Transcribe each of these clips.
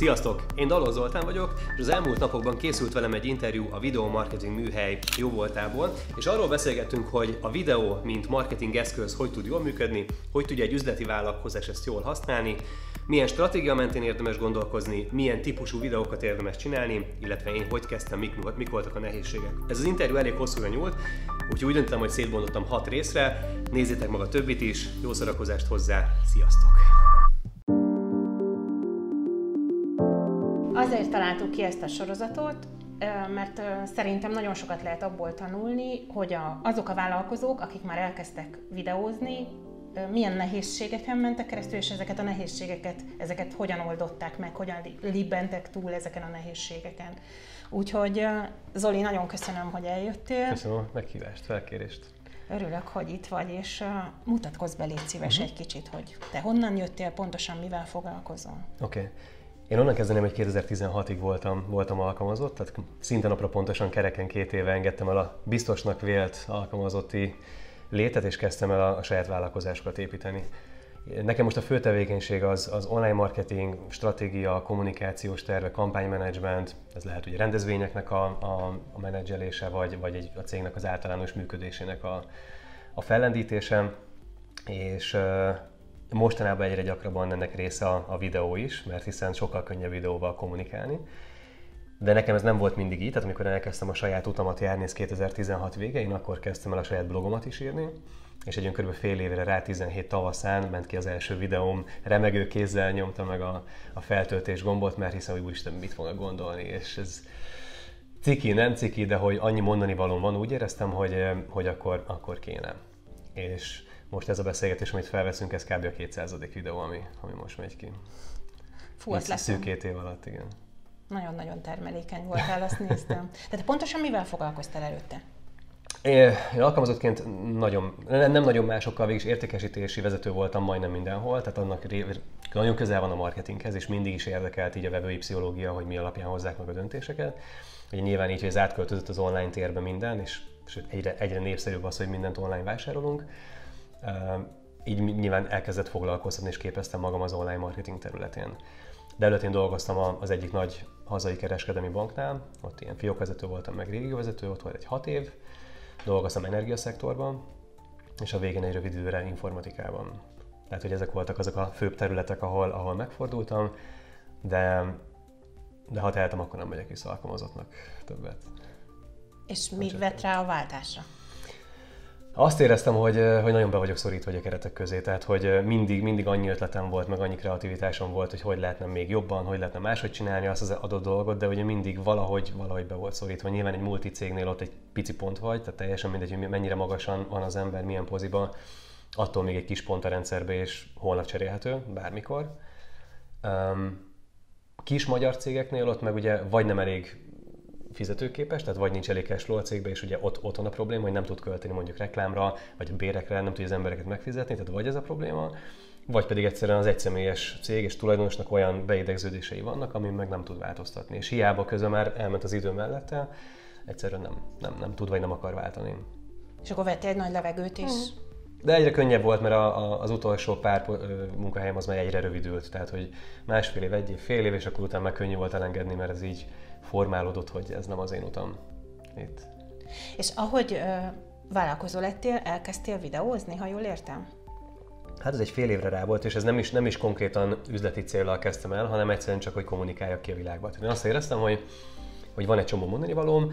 Sziasztok! Én Daló Zoltán vagyok, és az elmúlt napokban készült velem egy interjú a Video Marketing műhely jóvoltából, és arról beszélgettünk, hogy a videó, mint marketing eszköz, hogy tud jól működni, hogy tudja egy üzleti vállalkozás ezt jól használni, milyen stratégia mentén érdemes gondolkozni, milyen típusú videókat érdemes csinálni, illetve én hogy kezdtem, mik, mik voltak a nehézségek. Ez az interjú elég hosszúra nyúlt, úgyhogy úgy döntöttem, hogy szétbontottam hat részre, nézzétek meg a többit is, jó szórakozást hozzá, sziasztok! Azért találtuk ki ezt a sorozatot, mert szerintem nagyon sokat lehet abból tanulni, hogy azok a vállalkozók, akik már elkezdtek videózni, milyen nehézségeken mentek keresztül, és ezeket a nehézségeket, ezeket hogyan oldották meg, hogyan libbentek túl ezeken a nehézségeken. Úgyhogy Zoli, nagyon köszönöm, hogy eljöttél. Köszönöm a meghívást, felkérést. Örülök, hogy itt vagy, és mutatkozz be, légy szíves uh-huh. egy kicsit, hogy te honnan jöttél, pontosan mivel foglalkozol. Oké. Okay. Én onnan kezdeném, hogy 2016-ig voltam, voltam alkalmazott, tehát szinte napra pontosan kereken két éve engedtem el a biztosnak vélt alkalmazotti létet, és kezdtem el a, a saját vállalkozásokat építeni. Nekem most a fő tevékenység az, az online marketing, stratégia, kommunikációs terve, kampánymenedzsment, ez lehet ugye rendezvényeknek a, a, a menedzselése, vagy, vagy egy, a cégnek az általános működésének a, a fellendítése, és mostanában egyre gyakrabban ennek része a, a videó is, mert hiszen sokkal könnyebb videóval kommunikálni. De nekem ez nem volt mindig így, tehát amikor elkezdtem a saját utamat járni, ez 2016 vége, én akkor kezdtem el a saját blogomat is írni, és egy kb. fél évre rá 17 tavaszán ment ki az első videóm, remegő kézzel nyomta meg a, a feltöltés gombot, mert hiszem, hogy úristen, mit fognak gondolni, és ez ciki, nem ciki, de hogy annyi mondani valóm van, úgy éreztem, hogy, hogy akkor, akkor kéne. És most ez a beszélgetés, amit felveszünk, ez kb. a 200. videó, ami, ami most megy ki. Fú, azt lesz. Szűk két év alatt, igen. Nagyon-nagyon termelékeny voltál, azt néztem. Tehát pontosan mivel foglalkoztál előtte? Én, én alkalmazottként nagyon, nem, nem nagyon másokkal, végig értékesítési vezető voltam majdnem mindenhol, tehát annak ré, nagyon közel van a marketinghez, és mindig is érdekelt így a vevői pszichológia, hogy mi alapján hozzák meg a döntéseket. Ugye nyilván így, hogy ez átköltözött az online térbe minden, és, és egyre, egyre népszerűbb az, hogy mindent online vásárolunk. Így nyilván elkezdett foglalkoztatni, és képeztem magam az online marketing területén. De előtt én dolgoztam az egyik nagy hazai kereskedelmi banknál, ott ilyen fiókvezető voltam, meg régióvezető, ott volt egy hat év, dolgoztam energiaszektorban, és a végén egy rövid időre informatikában. Tehát, hogy ezek voltak azok a főbb területek, ahol, ahol megfordultam, de, de ha tehetem, akkor nem megyek vissza alkalmazottnak többet. És mi vett rá a váltásra? Azt éreztem, hogy, hogy nagyon be vagyok szorítva a keretek közé, tehát hogy mindig, mindig annyi ötletem volt, meg annyi kreativitásom volt, hogy hogy lehetne még jobban, hogy lehetne máshogy csinálni azt az adott dolgot, de ugye mindig valahogy, valahogy be volt szorítva. Nyilván egy multicégnél ott egy pici pont vagy, tehát teljesen mindegy, hogy mennyire magasan van az ember, milyen poziban, attól még egy kis pont a rendszerbe, és holnap cserélhető, bármikor. Um, kis magyar cégeknél ott meg ugye vagy nem elég fizetőképes, tehát vagy nincs elég cashflow a cégbe, és ugye ott, ott van a probléma, hogy nem tud költeni mondjuk reklámra, vagy a bérekre, nem tudja az embereket megfizetni, tehát vagy ez a probléma, vagy pedig egyszerűen az egyszemélyes cég és tulajdonosnak olyan beidegződései vannak, amin meg nem tud változtatni. És hiába közben már elment az idő mellette, egyszerűen nem, nem, nem tud vagy nem akar váltani. És akkor vettél egy nagy levegőt is? Mm. De egyre könnyebb volt, mert a, a, az utolsó pár munkahelyem az már egyre rövidült, tehát hogy másfél év, egy év, fél év, és akkor utána meg könnyű volt elengedni, mert ez így formálódott, hogy ez nem az én utam itt. És ahogy ö, vállalkozó lettél, elkezdtél videózni, ha jól értem? Hát ez egy fél évre rá volt, és ez nem is, nem is konkrétan üzleti célral kezdtem el, hanem egyszerűen csak, hogy kommunikáljak ki a világba. Tehát én azt éreztem, hogy, hogy van egy csomó mondani valóm,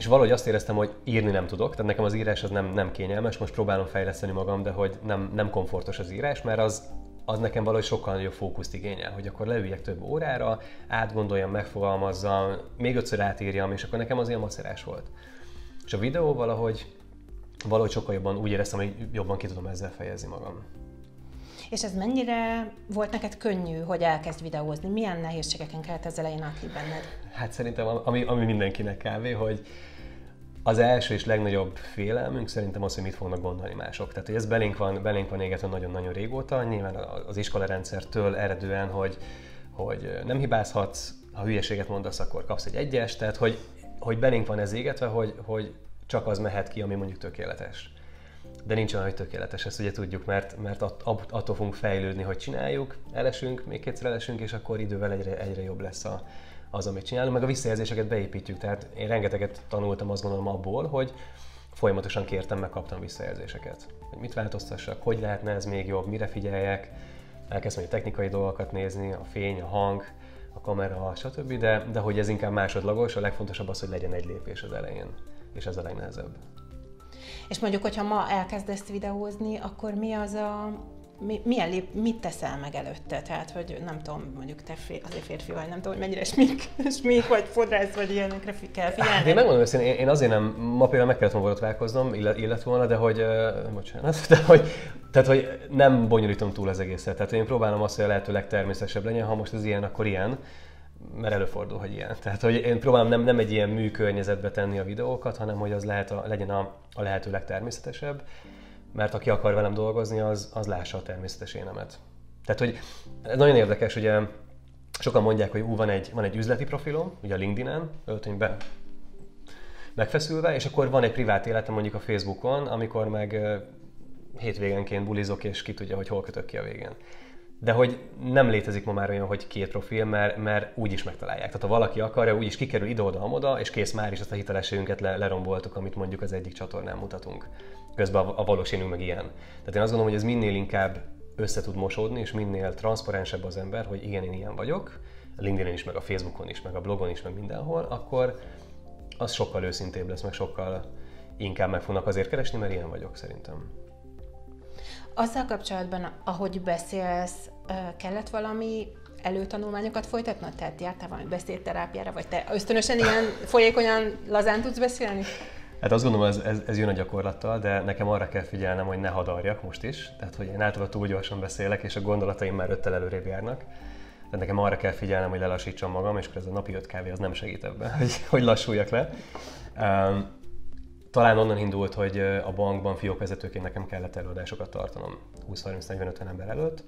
és valahogy azt éreztem, hogy írni nem tudok, tehát nekem az írás az nem, nem kényelmes, most próbálom fejleszteni magam, de hogy nem, nem komfortos az írás, mert az az nekem valahogy sokkal nagyobb fókuszt igényel, hogy akkor leüljek több órára, átgondoljam, megfogalmazzam, még ötször átírjam, és akkor nekem az ilyen macerás volt. És a videó valahogy, valahogy sokkal jobban úgy éreztem, hogy jobban ki tudom ezzel fejezni magam. És ez mennyire volt neked könnyű, hogy elkezd videózni? Milyen nehézségeken kellett ezzel elején benned? Hát szerintem, ami, ami mindenkinek kávé, hogy, az első és legnagyobb félelmünk szerintem az, hogy mit fognak gondolni mások. Tehát, hogy ez belénk van, belénk van égetve nagyon-nagyon régóta, nyilván az iskolarendszertől eredően, hogy, hogy nem hibázhatsz, ha hülyeséget mondasz, akkor kapsz egy egyes, tehát hogy, hogy belénk van ez égetve, hogy, hogy csak az mehet ki, ami mondjuk tökéletes. De nincs olyan, hogy tökéletes, ezt ugye tudjuk, mert, mert att, attól fogunk fejlődni, hogy csináljuk, elesünk, még kétszer elesünk, és akkor idővel egyre, egyre jobb lesz a, az, amit csinálunk, meg a visszajelzéseket beépítjük. Tehát én rengeteget tanultam azt gondolom abból, hogy folyamatosan kértem, meg kaptam visszajelzéseket. Hogy mit változtassak, hogy lehetne ez még jobb, mire figyeljek, elkezdtem a technikai dolgokat nézni, a fény, a hang, a kamera, stb. De, de hogy ez inkább másodlagos, a legfontosabb az, hogy legyen egy lépés az elején, és ez a legnehezebb. És mondjuk, hogyha ma elkezdesz videózni, akkor mi az a mi, milyen lép, mit teszel meg előtte? Tehát, hogy nem tudom, mondjuk te fél, azért férfi vagy, nem tudom, hogy mennyire smink, smink vagy fodrász, vagy ilyenekre kell figyelni. Hát én megmondom őszintén, én, én azért nem, ma például meg kellett volna illet, illet volna, de hogy, uh, bocsánat, de hogy, tehát, hogy nem bonyolítom túl az egészet. Tehát én próbálom azt, hogy a lehető legtermészetesebb legyen, ha most ez ilyen, akkor ilyen mert előfordul, hogy ilyen. Tehát, hogy én próbálom nem, nem egy ilyen műkörnyezetbe tenni a videókat, hanem hogy az lehet a, legyen a, a lehető legtermészetesebb mert aki akar velem dolgozni, az, az lássa a természetes énemet. Tehát, hogy nagyon érdekes, ugye sokan mondják, hogy ú, van egy, van egy üzleti profilom, ugye a LinkedIn-en, öltönyben megfeszülve, és akkor van egy privát életem mondjuk a Facebookon, amikor meg hétvégenként bulizok, és ki tudja, hogy hol kötök ki a végén. De hogy nem létezik ma már olyan, hogy két profil, mert, mert úgy is megtalálják. Tehát ha valaki akarja, úgy is kikerül ide-oda-amoda, és kész már is azt a hitelességünket le, leromboltuk, amit mondjuk az egyik csatornán mutatunk közben a, a valós énünk meg ilyen. Tehát én azt gondolom, hogy ez minél inkább össze tud mosódni, és minél transzparensebb az ember, hogy igen, én ilyen vagyok, a LinkedIn is, meg a Facebookon is, meg a blogon is, meg mindenhol, akkor az sokkal őszintébb lesz, meg sokkal inkább meg fognak azért keresni, mert ilyen vagyok szerintem. Azzal kapcsolatban, ahogy beszélsz, kellett valami előtanulmányokat folytatnod? Tehát jártál valami beszédterápiára, vagy te ösztönösen ilyen folyékonyan lazán tudsz beszélni? Hát azt gondolom, ez, ez, ez jön a gyakorlattal, de nekem arra kell figyelnem, hogy ne hadarjak most is. Tehát, hogy én általában túl gyorsan beszélek, és a gondolataim már öttel előrébb járnak. Tehát nekem arra kell figyelnem, hogy lelassítsam magam, és akkor ez a napi öt kávé az nem segít ebben, hogy, hogy lassuljak le. Um, talán onnan indult, hogy a bankban fiókvezetőként nekem kellett előadásokat tartanom 20-30-40-50 ember előtt,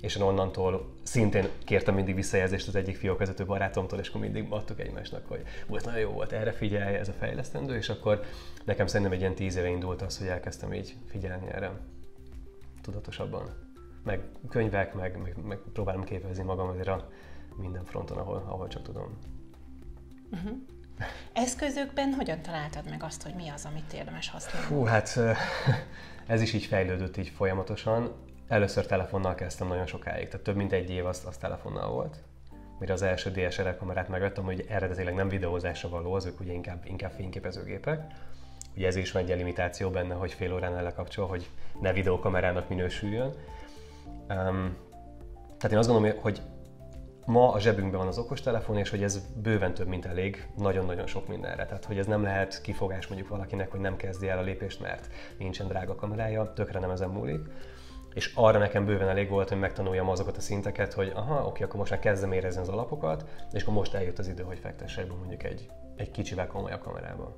és én onnantól szintén kértem mindig visszajelzést az egyik fiókvezető barátomtól, és akkor mindig adtuk egymásnak, hogy volt nagyon jó volt, erre figyelj, ez a fejlesztendő, és akkor nekem szerintem egy ilyen tíz éve indult az, hogy elkezdtem így figyelni erre tudatosabban. Meg könyvek, meg, meg, meg próbálom képezni magam azért a minden fronton, ahol, ahol csak tudom. Uh-huh. Eszközökben hogyan találtad meg azt, hogy mi az, amit érdemes használni? Hú, hát ez is így fejlődött így folyamatosan Először telefonnal kezdtem nagyon sokáig, tehát több mint egy év az, az telefonnal volt. Mire az első DSLR kamerát megvettem, hogy eredetileg nem videózásra való, azok ugye inkább, inkább fényképezőgépek. Ugye ez is van egy limitáció benne, hogy fél órán lekapcsol, hogy ne videókamerának minősüljön. Um, tehát én azt gondolom, hogy ma a zsebünkben van az okostelefon, és hogy ez bőven több, mint elég, nagyon-nagyon sok mindenre. Tehát, hogy ez nem lehet kifogás mondjuk valakinek, hogy nem kezdi el a lépést, mert nincsen drága kamerája, tökre nem ezen múlik és arra nekem bőven elég volt, hogy megtanuljam azokat a szinteket, hogy aha, oké, akkor most már kezdem érezni az alapokat, és akkor most eljött az idő, hogy fektessek be mondjuk egy, egy kicsivel komolyabb kamerába.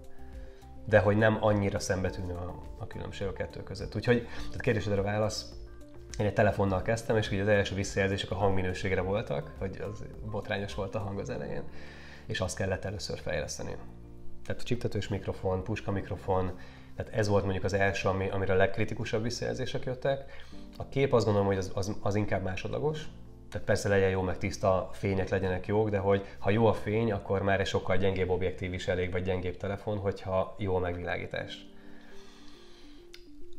De hogy nem annyira szembetűnő a, a különbség a kettő között. Úgyhogy, tehát kérdésedre a válasz, én egy telefonnal kezdtem, és ugye az első visszajelzések a hangminőségre voltak, hogy az botrányos volt a hang az elején, és azt kellett először fejleszteni. Tehát csiptetős mikrofon, puska mikrofon, tehát ez volt mondjuk az első, ami, amire a legkritikusabb visszajelzések jöttek. A kép azt gondolom, hogy az, az, az inkább másodlagos, tehát persze legyen jó, meg tiszta fények legyenek jók, de hogy ha jó a fény, akkor már egy sokkal gyengébb objektív is elég, vagy gyengébb telefon, hogyha jó a megvilágítás.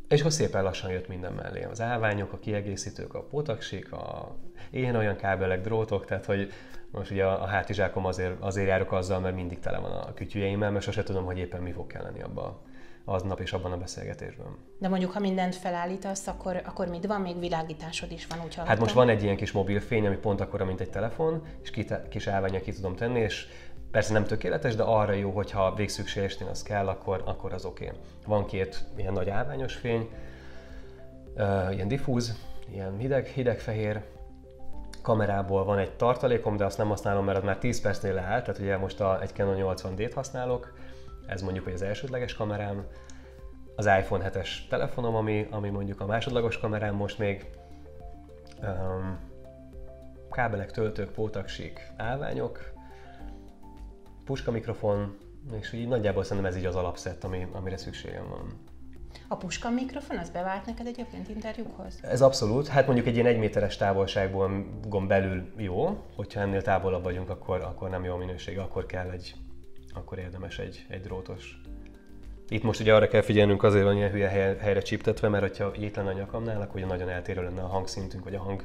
És akkor szépen lassan jött minden mellé. Az állványok, a kiegészítők, a potaksik, a ilyen olyan kábelek, drótok, tehát hogy most ugye a, a hátizsákom azért, azért járok azzal, mert mindig tele van a kütyüjeimmel, mert sose tudom, hogy éppen mi fog kelleni abba aznap és abban a beszélgetésben. De mondjuk, ha mindent felállítasz, akkor, akkor mit van? Még világításod is van, úgy hallottam. Hát most van egy ilyen kis mobilfény, ami pont akkora, mint egy telefon, és kis állványa ki tudom tenni, és persze nem tökéletes, de arra jó, hogyha végszükségesnél az kell, akkor, akkor az oké. Okay. Van két ilyen nagy állványos fény, ilyen diffúz, ilyen hideg, hidegfehér, kamerából van egy tartalékom, de azt nem használom, mert az már 10 percnél leállt, tehát ugye most a, egy Canon 80D-t használok, ez mondjuk hogy az elsődleges kamerám, az iPhone 7-es telefonom, ami, ami mondjuk a másodlagos kamerám most még, um, kábelek, töltők, pótaksik, állványok, puska mikrofon, és így nagyjából szerintem ez így az alapszett, ami, amire szükségem van. A puska mikrofon, az bevált neked egyébként interjúkhoz? Ez abszolút. Hát mondjuk egy ilyen egyméteres távolságból belül jó, hogyha ennél távolabb vagyunk, akkor, akkor nem jó minőség, akkor kell egy, akkor érdemes egy, egy drótos. Itt most ugye arra kell figyelnünk, azért van ilyen hülye helyre csíptetve, mert ha itt lenne a nyakamnál, akkor ugye nagyon eltérő lenne a hangszintünk, vagy a hang,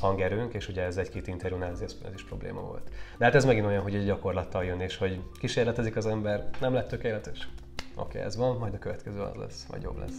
hangerőnk, és ugye ez egy-két interjúnál ez, ez is probléma volt. De hát ez megint olyan, hogy egy gyakorlattal jön, és hogy kísérletezik az ember, nem lett tökéletes. Oké, okay, ez van, majd a következő az lesz, vagy jobb lesz.